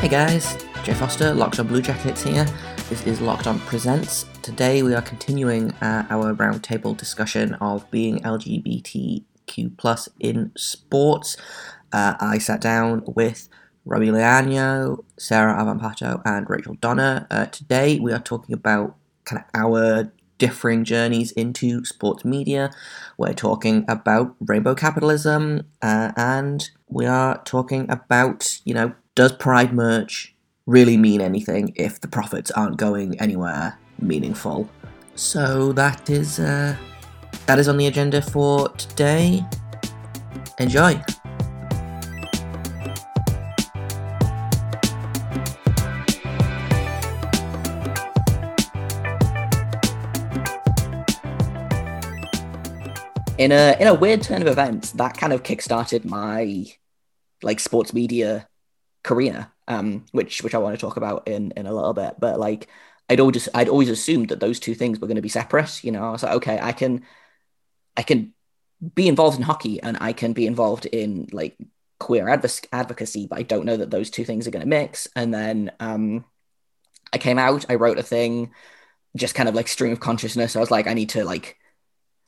Hey guys, Jay Forster, Locked On Blue Jackets here. This is Locked On Presents. Today we are continuing uh, our roundtable discussion of being LGBTQ plus in sports. Uh, I sat down with Robby Leaño, Sarah Avampato, and Rachel Donner. Uh, today we are talking about kind of our differing journeys into sports media. We're talking about rainbow capitalism, uh, and we are talking about you know does Pride merch really mean anything if the profits aren't going anywhere meaningful? So that is uh, that is on the agenda for today. Enjoy. in a in a weird turn of events, that kind of kickstarted my like sports media career, um, which which I want to talk about in in a little bit. But like, I'd always I'd always assumed that those two things were going to be separate. You know, I was like, okay, I can I can be involved in hockey and I can be involved in like queer adv- advocacy, but I don't know that those two things are going to mix. And then um, I came out, I wrote a thing, just kind of like stream of consciousness. I was like, I need to like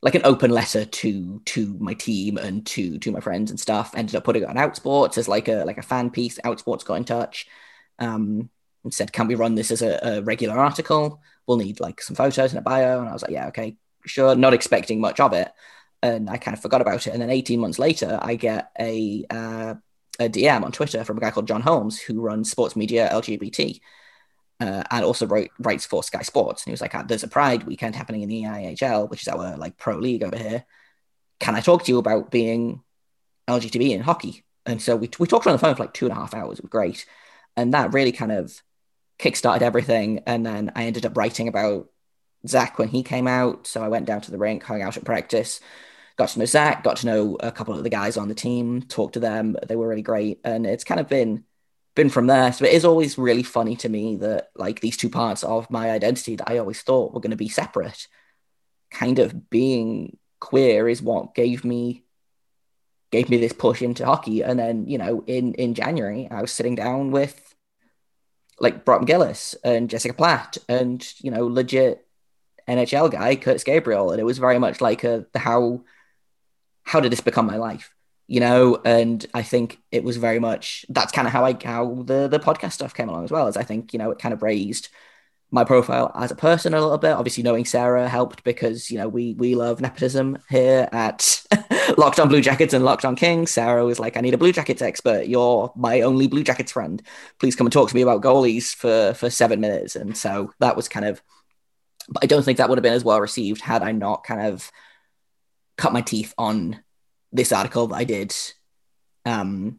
like an open letter to to my team and to to my friends and stuff. Ended up putting it on Outsports as like a like a fan piece. Outsports got in touch um, and said, "Can we run this as a, a, regular article? We'll need like some photos and a bio." And I was like, "Yeah, okay, sure." Not expecting much of it, and I kind of forgot about it. And then 18 months later, I get a uh, a DM on Twitter from a guy called Jon Holmes who runs Sports Media LGBT uh, and also wrote, writes for Sky Sports. And he was like, ah, "There's a Pride weekend happening in the IHL, which is our like pro league over here. Can I talk to you about being LGBT in hockey?" And so we we talked on the phone for like two and a half hours. It was great, and that really kind of kickstarted everything. And then I ended up writing about Zach when he came out. So I went down to the rink, hung out at practice, got to know Zach, got to know a couple of the guys on the team, talked to them. They were really great, and it's kind of been been from there. So it is always really funny to me that like these two parts of my identity that I always thought were going to be separate, kind of being queer is what gave me gave me this push into hockey. And then you know in in January I was sitting down with like Brock McGillis and Jessica Platt and you know legit NHL guy Curtis Gabriel, and it was very much like a how how did this become my life? You know and i think it was very much that's kind of how i how the the podcast stuff came along as well as i think you know it kind of raised my profile as a person a little bit. Obviously knowing sarah helped because you know we we love nepotism here at locked on blue jackets and locked on kings. Sarah was like i need a blue jackets expert. You're my only blue jackets friend. Please come and talk to me about goalies for for seven minutes. And so that was kind of but i don't think that would have been as well received had i not kind of cut my teeth on this article that I did um,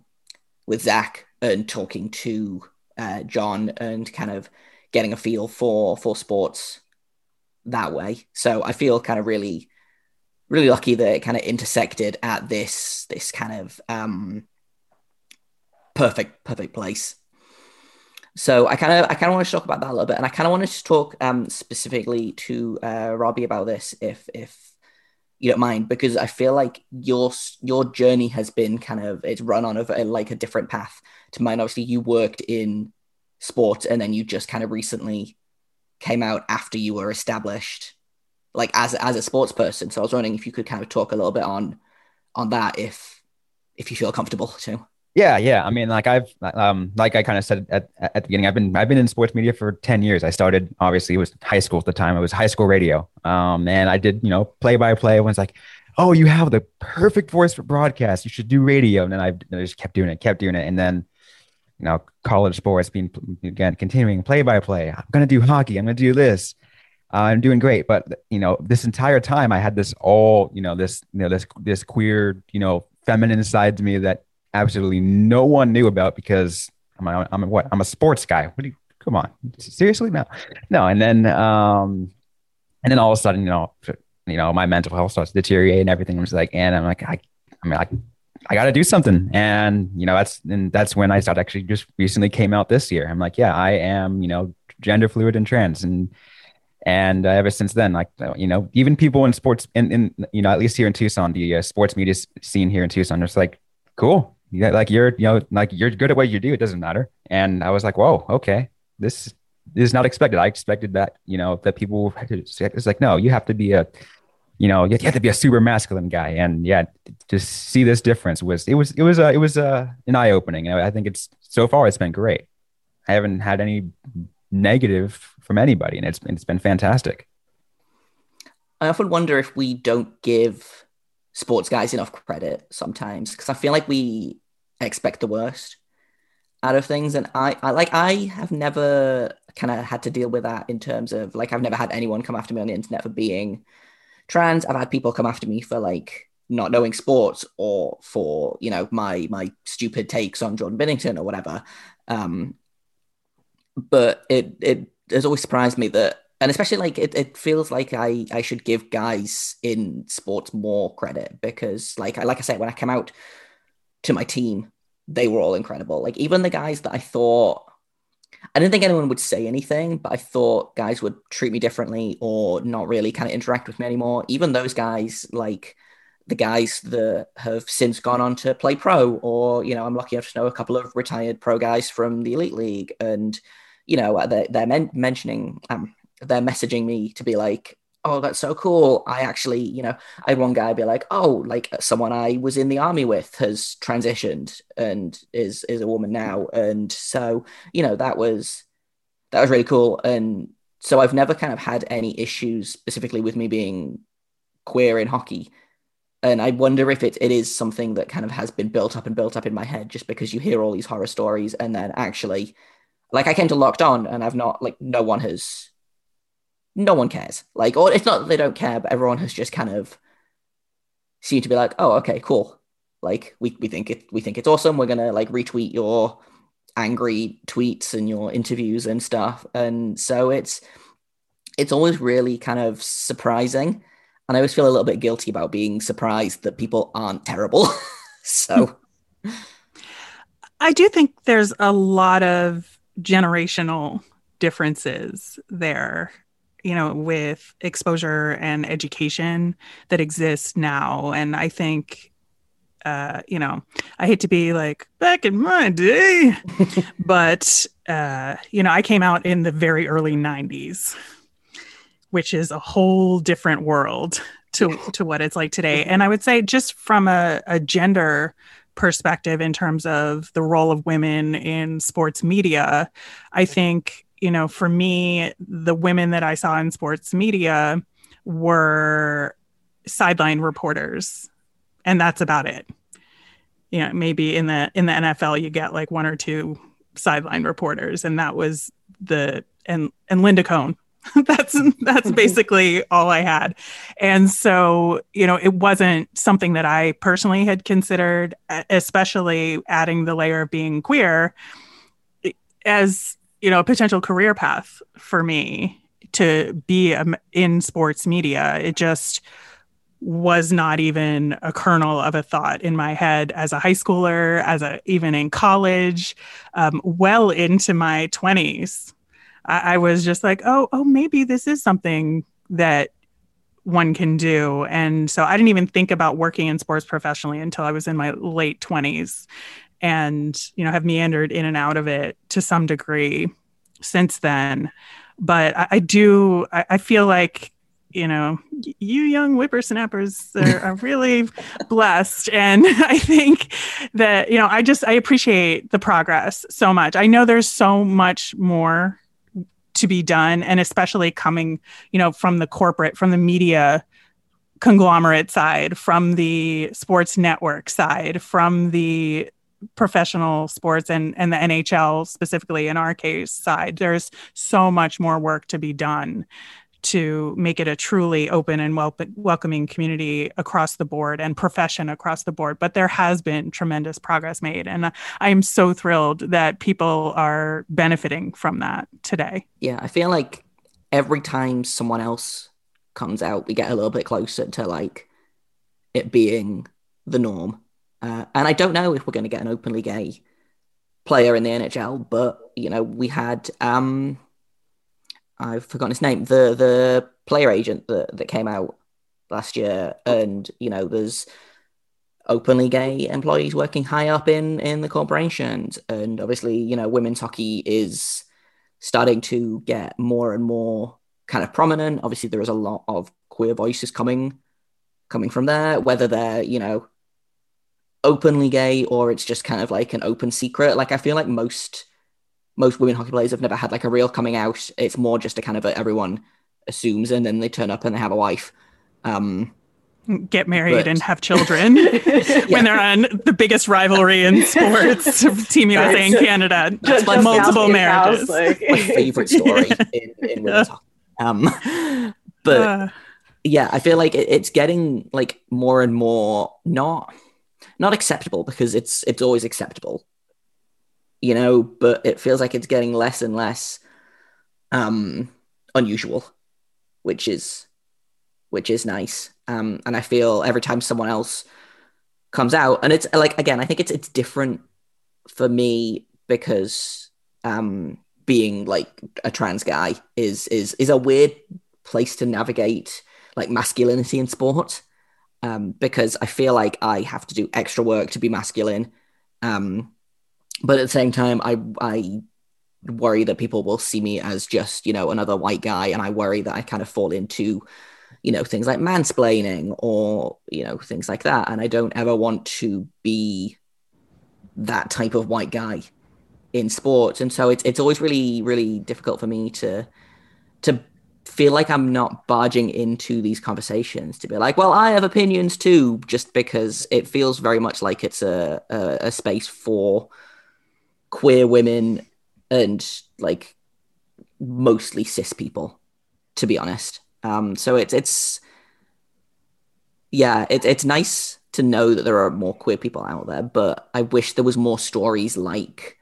with Zach and talking to uh, Jon and kind of getting a feel for for sports that way. So I feel kind of really, really lucky that it kind of intersected at this this kind of um, perfect perfect place. So I kind of I kind of want to talk about that a little bit, and I kind of want to talk um, specifically to uh, Robby about this, if if you don't mind because I feel like your your journey has been kind of it's run on a, like a different path to mine. Obviously, you worked in sport and then you just kind of recently came out after you were established, like as as a sports person. So I was wondering if you could kind of talk a little bit on on that if if you feel comfortable too. Yeah, yeah. I mean, like I've, um, like I kind of said at, at the beginning, I've been, I've been in sports media for 10 years. I started, obviously it was high school at the time. It was high school radio. Um, and I did, you know, play by play. Everyone's like, Oh, you have the perfect voice for broadcast. You should do radio. And then I, I just kept doing it, kept doing it. And then you know college sports being again continuing play by play i'm going to do hockey i'm going to do this uh, i'm doing great but you know this entire time i had this all you know this you know this this queer you know feminine side to me that absolutely no one knew about because i'm a, I'm a, what i'm a sports guy what do you come on seriously no no and then um and then all of a sudden you know you know my mental health starts to deteriorate and everything was like and i'm like i i mean i I got to do something. And, you know, that's, and that's when I started actually just recently came out this year. I'm like, yeah, I am, you know, gender fluid and trans. And, and uh, ever since then, like, you know, even people in sports in, in, you know, at least here in Tucson, the uh, sports media scene here in Tucson, it's like, cool. Yeah. Like you're, you know, like you're good at what you do. It doesn't matter. And I was like, whoa, okay. This is not expected. I expected that, you know, that people, it's like, no, you have to be a, you know, you have to be a super masculine guy. And yeah, to see this difference was it was it was uh, it was uh, an eye opening. I think it's so far it's been great. I haven't had any negative from anybody, and it's it's been fantastic. I often wonder if we don't give sports guys enough credit sometimes because I feel like we expect the worst out of things, and I, I like I have never kind of had to deal with that in terms of like I've never had anyone come after me on the internet for being trans. I've had people come after me for like not knowing sports or for you know my my stupid takes on Jordan Binnington or whatever. Um, but it it has always surprised me that, and especially like it, it feels like I I should give guys in sports more credit because like I like I said when I came out to my team, they were all incredible. Like even the guys that I thought I didn't think anyone would say anything, but I thought guys would treat me differently or not really kind of interact with me anymore. Even those guys, like the guys that have since gone on to play pro, or, you know, I'm lucky enough to know a couple of retired pro guys from the Elite League. And, you know, they're, they're men- mentioning, um, they're messaging me to be like, oh, that's so cool. I actually, you know, I had one guy be like, oh, like uh, someone I was in the army with has transitioned and is is a woman now, and so you know that was that was really cool. And so I've never kind of had any issues specifically with me being queer in hockey. And I wonder if it, it is something that kind of has been built up and built up in my head just because you hear all these horror stories and then actually like I came to locked on and I've not like no one has no one cares. Like, or it's not that they don't care, but everyone has just kind of seemed to be like, oh, okay, cool. Like, we, we think it we think it's awesome. We're gonna like retweet your angry tweets and your interviews and stuff. And so it's it's always really kind of surprising. And I always feel a little bit guilty about being surprised that people aren't terrible. so I do think there's a lot of generational differences there you know, with exposure and education that exists now. And I think, uh, you know, I hate to be like back in my day, but, uh, you know, I came out in the very early 90s, which is a whole different world to, to what it's like today. And I would say, just from a, a gender perspective in terms of the role of women in sports media, I think you know, for me, the women that I saw in sports media were sideline reporters, and that's about it. You know, maybe in the in the NFL you get like one or two sideline reporters, and that was the and and Linda Cohn. that's that's mm-hmm. basically all I had. And so, you know, it wasn't something that I personally had considered, especially adding the layer of being queer as you know a potential career path for me to be in sports media. It just was not even a kernel of a thought in my head as a high schooler as a even in college um, well into my 20s I, I was just like oh oh maybe this is something that one can do. And so I didn't even think about working in sports professionally until I was in my late 20s and you know have meandered in and out of it to some degree since then. But i, I do I, I, feel like you know you young whippersnappers are, are really blessed. And i think that you know i just i appreciate the progress so much. I know there's so much more to be done and especially coming you know from the corporate from the media conglomerate side from the sports network side from the professional sports and and the NHL specifically in our case side there's so much more work to be done to make it a truly open and wel- welcoming community across the board and profession across the board. But there has been tremendous progress made and i am so thrilled that people are benefiting from that today. Yeah i feel like every time someone else comes out we get a little bit closer to like it being the norm uh, and I don't know if we're going to get an openly gay player in the NHL, but you know, we had um, I've forgotten his name, the the player agent that that came out last year, and you know, there's openly gay employees working high up in in the corporations, and obviously, you know, women's hockey is starting to get more and more kind of prominent. Obviously, there is a lot of queer voices coming coming from there, whether they're you know openly gay or it's just kind of like an open secret. Like I feel like most most women hockey players have never had like a real coming out. It's more just a kind of a, everyone assumes and then they turn up and they have a wife. Um, get married but... and have children yeah. when they're on the biggest rivalry in sports, Team USA and Canada. Just, just multiple marriages. Like... My favorite story in, in women's hockey. Um, but uh... yeah, I feel like it, it's getting like more and more not not acceptable because it's it's always acceptable you know but it feels like it's getting less and less um unusual which is which is nice. Um and i feel every time someone else comes out and it's like again i think it's it's different for me because um being like a trans guy is is is a weird place to navigate like masculinity in sport um, because I feel like I have to do extra work to be masculine. Um, but at the same time, I I worry that people will see me as just you know another white guy, and I worry that I kind of fall into you know things like mansplaining or you know things like that, and I don't ever want to be that type of white guy in sports, and so it's it's always really really difficult for me to to feel like I'm not barging into these conversations to be like, well, I have opinions too, just because it feels very much like it's a, a, a space for queer women and like mostly cis people, to be honest. Um, so it's it's yeah, it, it's nice to know that there are more queer people out there, but I wish there was more stories like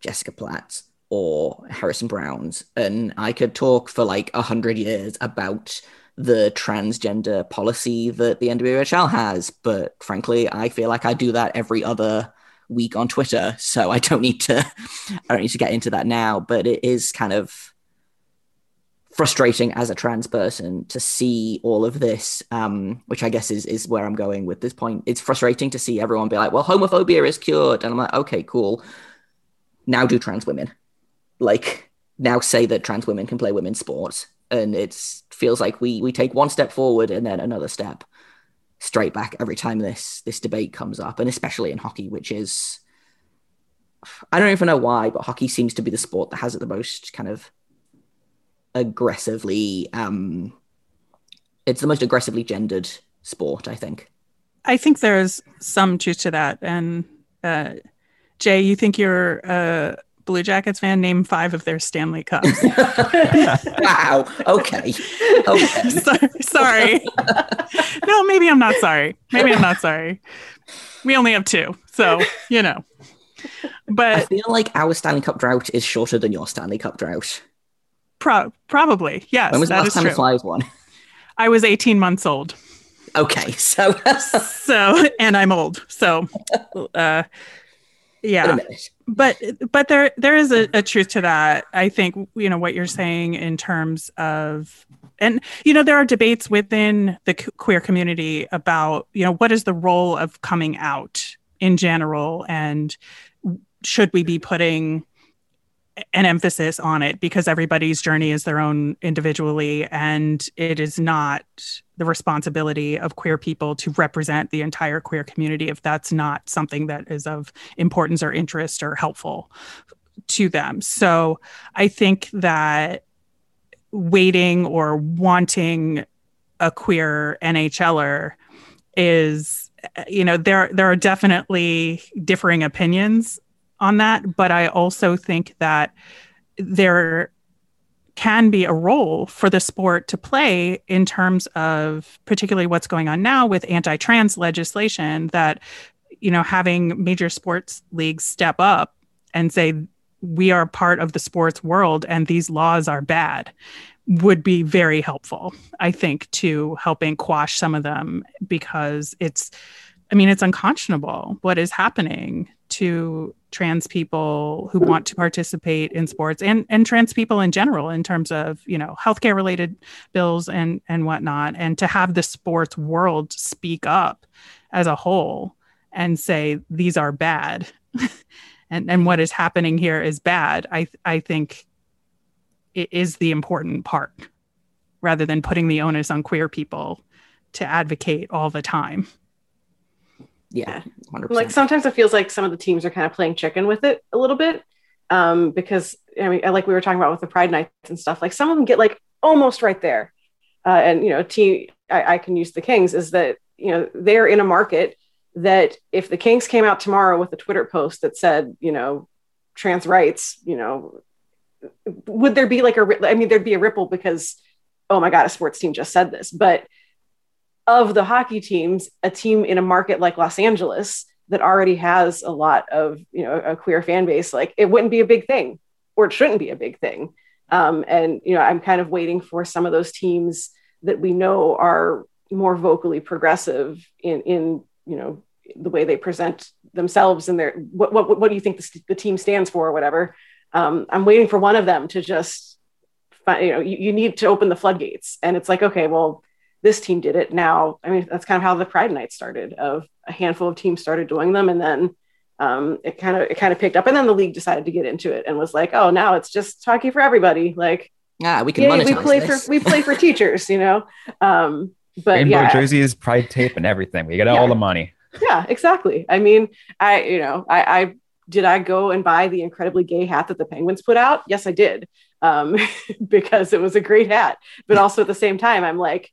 Jessica Platt or Harrison Browne's, and I could talk for like a hundred years about the transgender policy that the NWHL has. But frankly, I feel like I do that every other week on Twitter, so I don't need to. I don't need to get into that now. But it is kind of frustrating as a trans person to see all of this, um, which I guess is is where I'm going with this point. It's frustrating to see everyone be like, "Well, homophobia is cured," and I'm like, "Okay, cool." Now do trans women like now say that trans women can play women's sports and it feels like we we take one step forward and then another step straight back every time this this debate comes up and especially in hockey which is i don't even know why but hockey seems to be the sport that has it the most kind of aggressively um it's the most aggressively gendered sport i think. I think there's some truth to that and uh jay you think you're uh Blue Jackets fan, name five of their Stanley Cups. wow. Okay. Okay. sorry. sorry. no, maybe I'm not sorry. Maybe I'm not sorry. We only have two, so you know. But I feel like our Stanley Cup drought is shorter than your Stanley Cup drought. Pro- probably, yes. When was the last time the Flyers won? I was 18 months old. Okay, so so and I'm old, so uh, yeah. But but there there is a, a, truth to that i think you know what you're saying in terms of and you know there are debates within the queer community about you know what is the role of coming out in general and should we be putting an emphasis on it because everybody's journey is their own individually and it is not the responsibility of queer people to represent the entire queer community if that's not something that is of importance or interest or helpful to them. So i think that waiting or wanting a queer nhler is you know, there there are definitely differing opinions on that, but I also think that there can be a role for the sport to play in terms of particularly what's going on now with anti-trans legislation that you know having major sports leagues step up and say we are part of the sports world and these laws are bad would be very helpful i think to helping quash some of them because it's i mean it's unconscionable what is happening to trans people who want to participate in sports and and trans people in general in terms of you know healthcare related bills and and whatnot and to have the sports world speak up as a whole and say these are bad and and what is happening here is bad i i think it is the important part rather than putting the onus on queer people to advocate all the time yeah. 100%. like sometimes it feels like some of the teams are kind of playing chicken with it a little bit um, because i mean like we were talking about with the pride nights and stuff like some of them get like almost right there. Uh, and you know team I, I can use the kings is that you know they're in a market that if the kings came out tomorrow with a twitter post that said you know trans rights you know would there be like a i mean there'd be a ripple because oh my god a sports team just said this. But of the hockey teams, a team in a market like Los Angeles that already has a lot of you know a queer fan base, like it wouldn't be a big thing, or it shouldn't be a big thing. Um, and you know, I'm kind of waiting for some of those teams that we know are more vocally progressive in in you know the way they present themselves and their what what what do you think the, the team stands for or whatever. Um, I'm waiting for one of them to just find, you know you, you need to open the floodgates, and it's like okay, well this team did it. Now i mean that's kind of how the pride night started of a handful of teams started doing them and then um, it kind of it kind of picked up and then the league decided to get into it and was like oh now it's just hockey for everybody. Like yeah we can yay, we play this. for we play for teachers you know? Um, but rainbow yeah, jerseys pride tape and everything. We get yeah. all the money. Yeah exactly. I mean i you know i i did i go and buy the incredibly gay hat that the penguins put out? Yes i did um, because it was a great hat. But also at the same time i'm like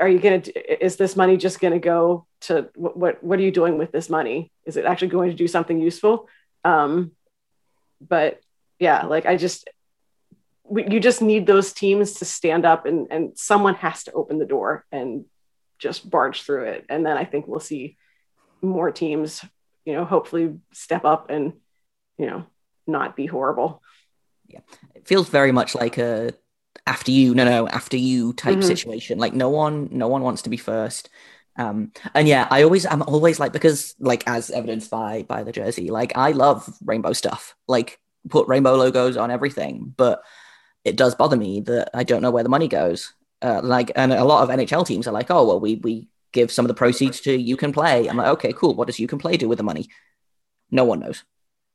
are you going to is this money just going to go to what, what, are you doing with this money? Is it actually going to do something useful? Um but yeah like i just you just need those teams to stand up and and someone has to open the door and just barge through it. And then i think we'll see more teams you know hopefully step up and you know not be horrible. Yeah. It feels very much like a after you no no after you type mm-hmm. situation. Like no one no one wants to be first. Um and yeah i always i'm always like because like as evidenced by by the jersey like i love rainbow stuff. Like put rainbow logos on everything. But it does bother me that i don't know where the money goes. Uh, like and a lot of nhl teams are like oh well we we give some of the proceeds to you can play. I'm like okay cool. What does you can play do with the money? No one knows.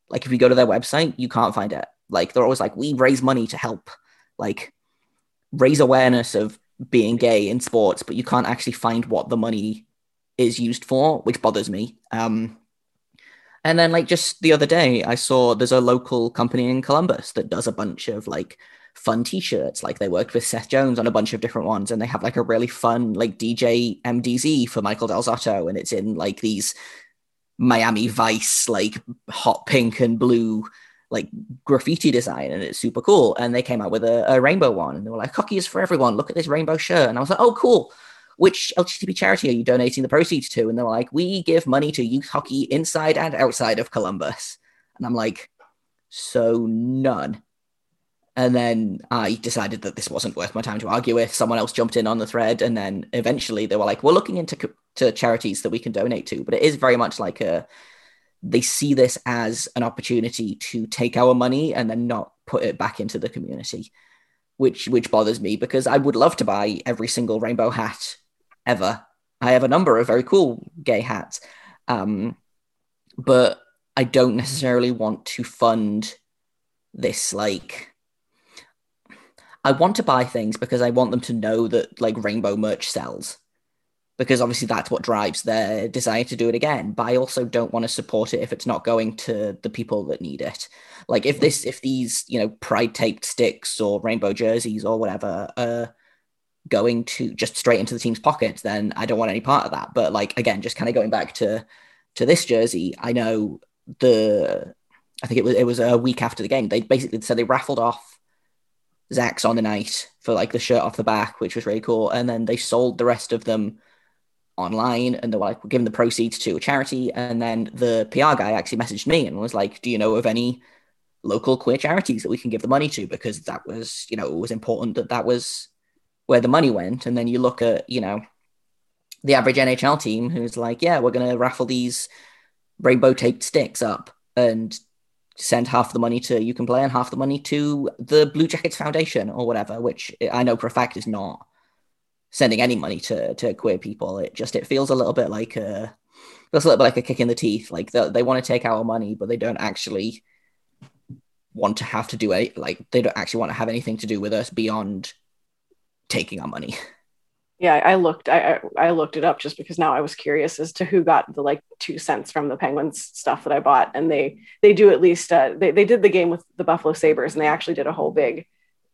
Like if you go to their website you can't find it. Like they're always like we raise money to help. Like raise awareness of being gay in sports, but you can't actually find what the money is used for, which bothers me. Um, and then, like, just the other day, I saw there's a local company in Columbus that does a bunch of like fun t-shirts. Like, they worked with Seth Jones on a bunch of different ones, and they have like a really fun like DJ MDZ for Michael Del Zotto, and it's in like these Miami Vice, like hot pink and blue like graffiti design and it's super cool. And they came out with a, a, rainbow one and they were like, hockey is for everyone. Look at this rainbow shirt. And I was like, oh, cool. Which LGBT charity are you donating the proceeds to? And they're like, we give money to youth hockey inside and outside of Columbus. And I'm like, so none. And then I decided that this wasn't worth my time to argue with. Someone else jumped in on the thread. And then eventually they were like, we're looking into to charities that we can donate to. But it is very much like a, they see this as an opportunity to take our money and then not put it back into the community which which bothers me because i would love to buy every single rainbow hat ever. I have a number of very cool gay hats um, but i don't necessarily want to fund this like i want to buy things because i want them to know that like rainbow merch sells because obviously that's what drives their desire to do it again. But I also don't want to support it if it's not going to the people that need it. Like if this, if these, you know, pride taped sticks or rainbow jerseys or whatever are going to just straight into the team's pockets, then I don't want any part of that. But like again, just kind of going back to to this jersey, I know the I think it was it was a week after the game. They basically said they raffled off Zach's on the night for like the shirt off the back, which was really cool. And then they sold the rest of them online and they were like, we're giving the proceeds to a charity. And then the PR guy actually messaged me and was like, Do you know of any local queer charities that we can give the money to? Because that was, you know, it was important that that was where the money went. And then you look at, you know, the average NHL team who's like, Yeah, we're gonna raffle these rainbow taped sticks up and send half the money to you can play and half the money to the Blue Jackets Foundation or whatever, which I know for a fact is not sending any money to to queer people. It just it feels a little bit like a feels a little bit like a kick in the teeth. Like they, they want to take our money, but they don't actually want to have to do it. Like they don't actually want to have anything to do with us beyond taking our money. yeah i looked I, I looked it up just because now i was curious as to who got the like two cents from the penguins stuff that i bought and they they do at least uh, they, they did the game with the buffalo sabres and they actually did a whole big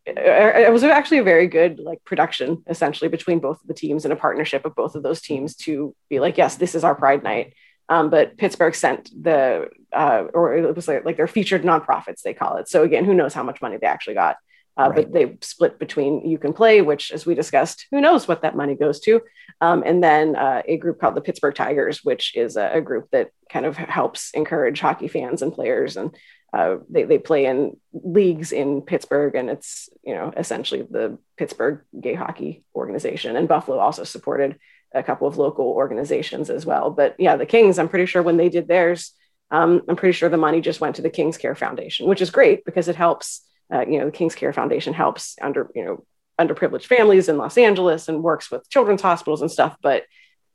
it was actually a very good like production essentially between both of the teams and a partnership of both of those teams to be like yes this is our pride night um, but pittsburgh sent the uh, or it was like, like their featured nonprofits they call it so again who knows how much money they actually got uh, right. But they split between You Can Play, which, as we discussed, who knows what that money goes to, um, and then uh, a group called the Pittsburgh Tigers, which is a, a, group that kind of helps encourage hockey fans and players. And uh, they, they play in leagues in Pittsburgh, and it's you know essentially the Pittsburgh Gay Hockey Organization. And Buffalo also supported a couple of local organizations as well. But yeah, the Kings, I'm pretty sure when they did theirs, um, I'm pretty sure the money just went to the Kings Care Foundation, which is great because it helps uh, you know, the King's Care Foundation helps under, you know, underprivileged families in Los Angeles and works with children's hospitals and stuff. But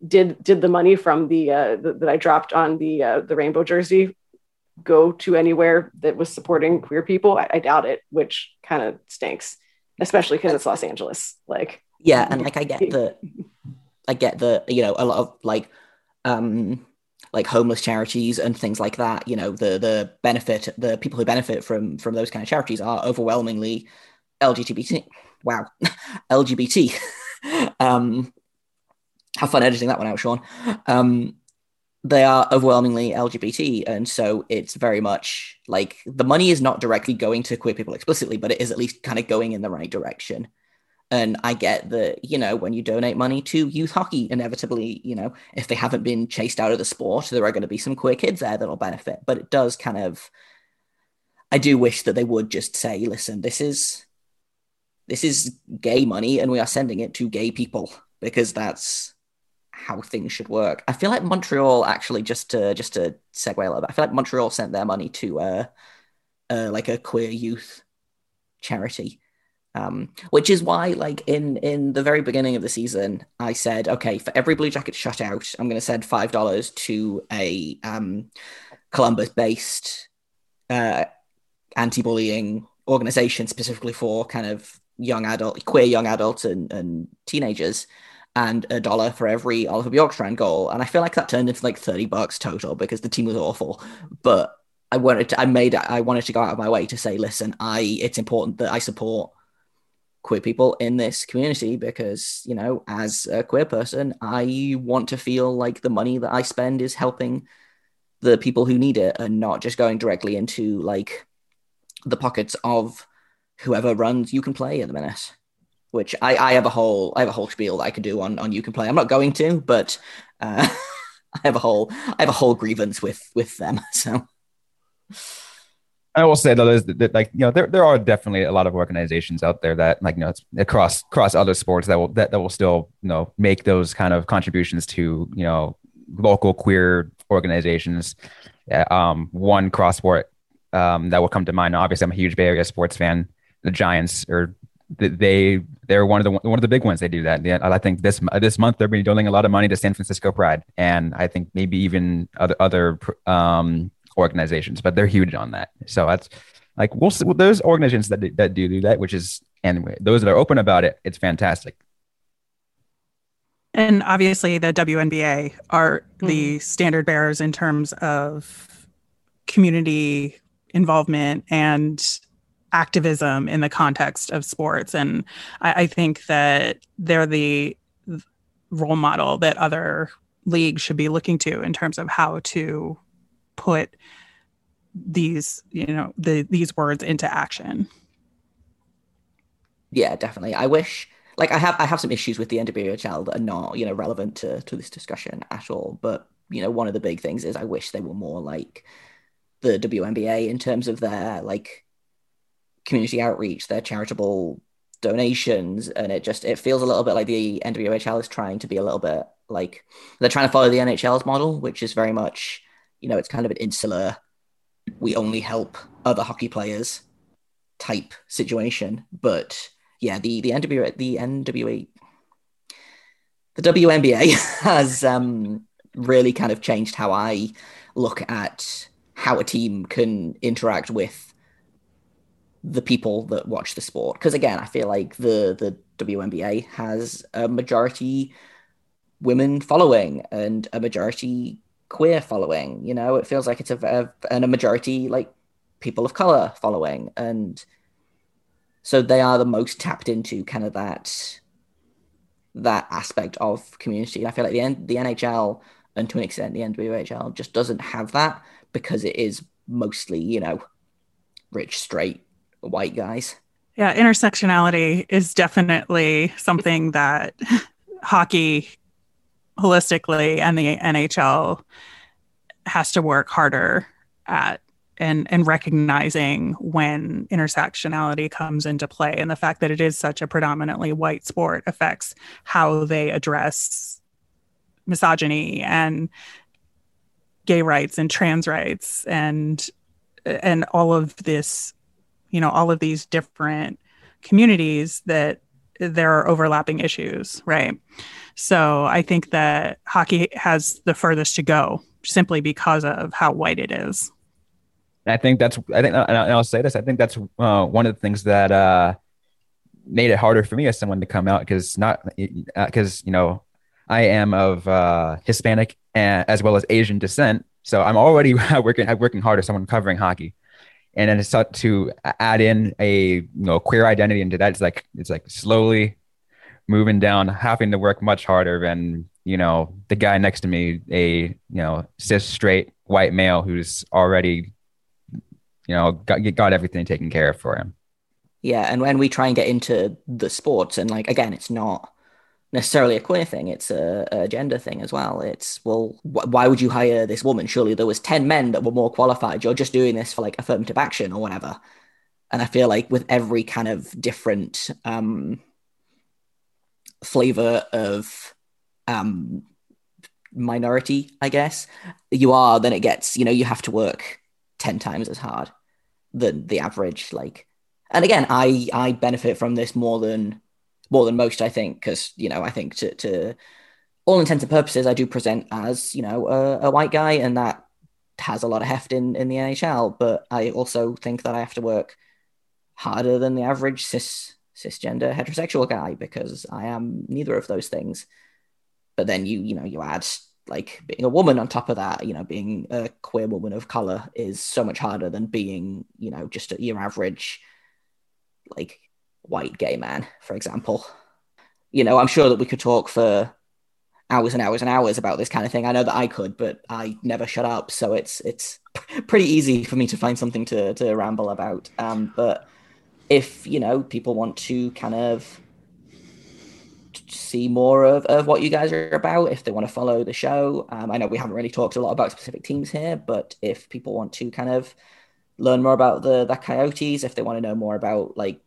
did did the money from the, uh, the that I dropped on the uh, the rainbow jersey go to anywhere that was supporting queer people? I, I doubt it, which kind of stinks, especially because it's Los Angeles. Like, yeah, and like I get the, I get the, you know, a lot of like, um, like homeless charities and things like that you know the the benefit the people who benefit from from those kind of charities are overwhelmingly lgbt wow lgbt um have fun editing that one out sean um they are overwhelmingly lgbt and so it's very much like the money is not directly going to queer people explicitly but it is at least kind of going in the right direction and I get that, you know, when you donate money to youth hockey, inevitably, you know, if they haven't been chased out of the sport, there are going to be some queer kids there that'll benefit. But it does kind of, I do wish that they would just say, listen, this is, this is gay money and we are sending it to gay people because that's how things should work. I feel like Montreal actually, just to, just to segue a little bit, I feel like Montreal sent their money to, uh, uh like a queer youth charity um, which is why, like in in the very beginning of the season, I said, okay, for every Blue Jacket shutout, I'm going to send five dollars to a um, Columbus-based uh, anti-bullying organization, specifically for kind of young adult, queer young adults and, and teenagers, and a dollar for every Oliver Bjorkstrand goal. And I feel like that turned into like thirty bucks total because the team was awful, but. I wanted to, I made I wanted to go out of my way to say, listen, I it's important that I support queer people in this community because you know as a queer person i want to feel like the money that i spend is helping the people who need it and not just going directly into like the pockets of whoever runs you can play at the minute which i i have a whole i have a whole spiel that i could do on on you can play i'm not going to but uh i have a whole i have a whole grievance with with them so I will say though, that like you know, there, there are definitely a lot of organizations out there that like you know, across across other sports that will that, that will still you know make those kind of contributions to you know local queer organizations. Um, one cross sport um, that will come to mind. Obviously, I'm a huge Bay Area sports fan. The Giants are they they're one of the one of the big ones. They do that. I think this this month they're been donating a lot of money to San Francisco Pride, and I think maybe even other other um, organizations, but they're huge on that. So that's like we'll see those organizations that that do do that, which is and those that are open about it, it's fantastic. And obviously, the WNBA are mm-hmm. the standard bearers in terms of community involvement and activism in the context of sports. And I, I think that they're the role model that other leagues should be looking to in terms of how to put these, you know, the these words into action. Yeah, definitely. I wish like I have I have some issues with the NWHL that are not, you know, relevant to to this discussion at all. But, you know, one of the big things is I wish they were more like the WNBA in terms of their like community outreach, their charitable donations, and it just it feels a little bit like the NWHL is trying to be a little bit like they're trying to follow the NHL's model, which is very much you know it's kind of an insular, we only help other hockey players type situation. But yeah, the the NWA the NWA the WNBA has um, really kind of changed how I look at how a team can interact with the people that watch the sport. Because again, I feel like the the WNBA has a majority women following and a majority queer following. You know, it feels like it's a, a and a majority like people of color following, and so they are the most tapped into kind of that that aspect of community. I feel like the the NHL and to an extent the NWHL just doesn't have that because it is mostly you know rich straight white guys. Yeah, intersectionality is definitely something that hockey holistically and the NHL has to work harder at and and recognizing when intersectionality comes into play and the fact that it is such a predominantly white sport affects how they address misogyny and gay rights and trans rights and and all of this you know all of these different communities that there are overlapping issues right? So i think that hockey has the furthest to go simply because of how white it is. I think that's i think and i'll say this i think that's uh, one of the things that uh, made it harder for me as someone to come out because not because uh, you know i am of uh, hispanic and, as well as asian descent. So i'm already working working hard as someone covering hockey and then start to add in a you know queer identity into that. It's like it's like slowly moving down having to work much harder than you know the guy next to me a you know cis straight white male who's already you know got, got everything taken care of for him. Yeah and when we try and get into the sports and like again it's not necessarily a queer thing it's a, a gender thing as well. It's well wh- why would you hire this woman? Surely there was 10 men that were more qualified. You're just doing this for like affirmative action or whatever. And i feel like with every kind of different um flavor of um minority i guess you are then it gets you know you have to work 10 times as hard than the average like and again i i benefit from this more than more than most, I think, because you know I think to, to all intents and purposes, I do present as you know a, a, white guy, and that has a lot of heft in in the NHL. But I also think that I have to work harder than the average cis cisgender heterosexual guy because I am neither of those things. But then you you know you add like being a woman on top of that, you know, being a queer woman of color is so much harder than being, you know, just your average like white gay man, for example. You know, I'm sure that we could talk for hours and hours and hours about this kind of thing. I know that I could, but I never shut up, so it's it's pretty easy for me to find something to to ramble about. Um, but if you know people want to kind of see more of, of what you guys are about if they want to follow the show um, i know we haven't really talked a lot about specific teams here but if people want to kind of learn more about the the coyotes if they want to know more about like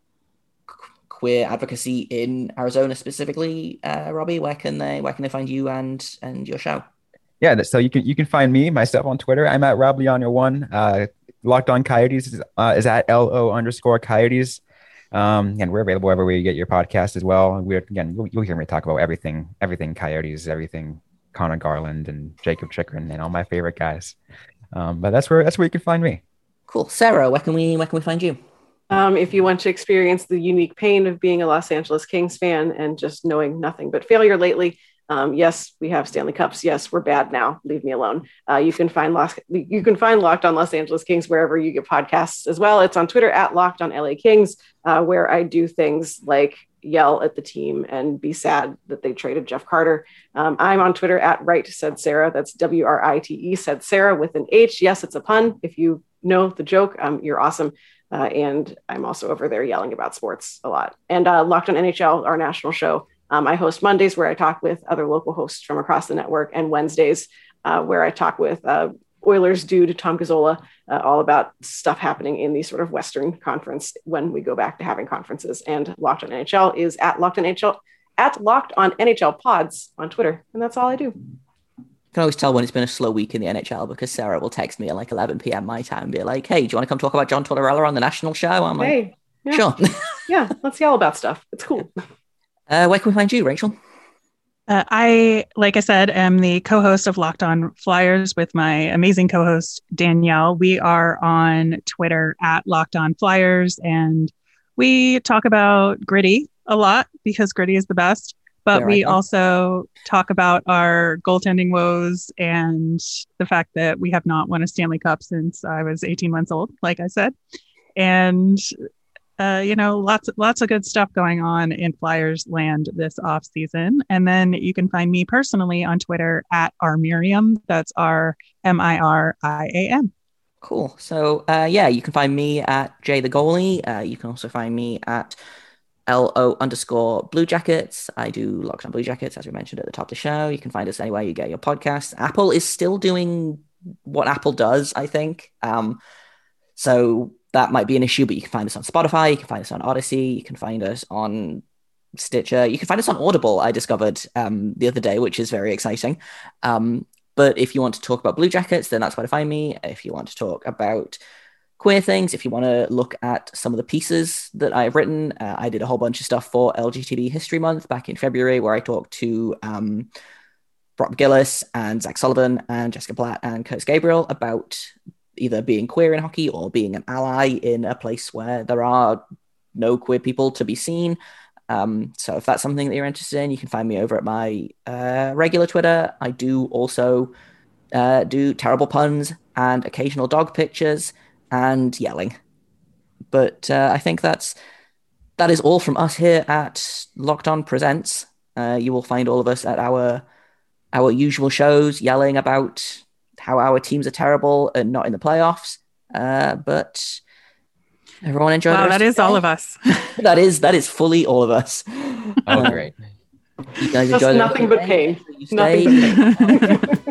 queer advocacy in Arizona specifically, uh, Robby, where can they where can they find you and and your show? Yeah, so you can you can find me myself on Twitter. I'm at Rob Leon one. Uh, Locked on Coyotes is, uh, is at lo underscore Coyotes. Um, and we're available everywhere you get your podcast as well. We're again, you'll, you'll hear me talk about everything, everything Coyotes, everything Conor Garland and Jakob Chychrun and all my favorite guys. Um, but that's where that's where you can find me. Cool, Sarah. Where can we where can we find you? Um, if you want to experience the unique pain of being a Los Angeles Kings fan and just knowing nothing but failure lately, Um, yes, we have Stanley Cups. Yes, we're bad now. Leave me alone. Uh, you can find you can find Locked on Los Angeles Kings wherever you get podcasts as well. It's on Twitter at Locked on LA Kings, uh, where I do things like yell at the team and be sad that they traded Jeff Carter. Um, I'm on Twitter at Right Said Sarah. That's W R I T E said Sarah with an H. Yes, it's a pun. If you know the joke, um, you're awesome. Uh, and I'm also over there yelling about sports a lot. And uh, Locked on NHL, our national show. Um, I host Mondays where I talk with other local hosts from across the network, and Wednesdays uh, where I talk with uh, Oilers dude Tom Gazzola, uh, all about stuff happening in the sort of Western Conference when we go back to having conferences. And Locked on NHL is at Locked on NHL at Locked on NHL Pods on Twitter, and that's all I do can always tell when it's been a slow week in the NHL because Sarah will text me at like 11 p.m. my time and be like, "Hey, do you want to come talk about John Tortorella on the national show?" I'm hey, like, yeah. "Sure." yeah, let's yell about stuff. It's cool. Uh, where can we find you, Rachel? Uh, I, like I said, am the co-host of Locked On Flyers with my amazing co-host Danielle. We are on Twitter at Locked On Flyers, and we talk about Gritty a lot because Gritty is the best but we also talk about our goaltending woes and the fact that we have not won a Stanley Cup since I was 18 months old, like I said. And uh, you know, lots lots of good stuff going on in Flyers land this off season. And then you can find me personally on Twitter at R Miriam. That's R M I R I A M. Cool. So uh, yeah, you can find me at Jay the Goalie. Uh, you can also find me at LO underscore Blue Jackets. I do Locked on Blue Jackets, as we mentioned at the top of the show. You can find us anywhere you get your podcast. Apple is still doing what Apple does, I think. Um, so that might be an issue, but you can find us on Spotify, you can find us on Odyssey, you can find us on Stitcher, you can find us on Audible, I discovered um, the other day, which is very exciting. Um, but if you want to talk about Blue Jackets, then that's where to find me. If you want to talk about queer things, if you want to look at some of the pieces that I've written, uh, I did a whole bunch of stuff for LGTB History Month back in February, where I talked to um, Brock McGillis and Zach Sullivan and Jessica Platt and Curtis Gabriel about either being queer in hockey or being an ally in a place where there are no queer people to be seen. Um, so if that's something that you're interested in, you can find me over at my uh, regular Twitter. I do also uh, do terrible puns and occasional dog pictures and yelling. But uh, I think that's that is all from us here at Locked On Presents. Uh, you will find all of us at our our usual shows, yelling about how our teams are terrible and not in the playoffs. Uh, but everyone enjoy. Wow, that is all of us. that is that is fully all of us. Oh, great! You guys Just nothing but pain. Nothing. Hey,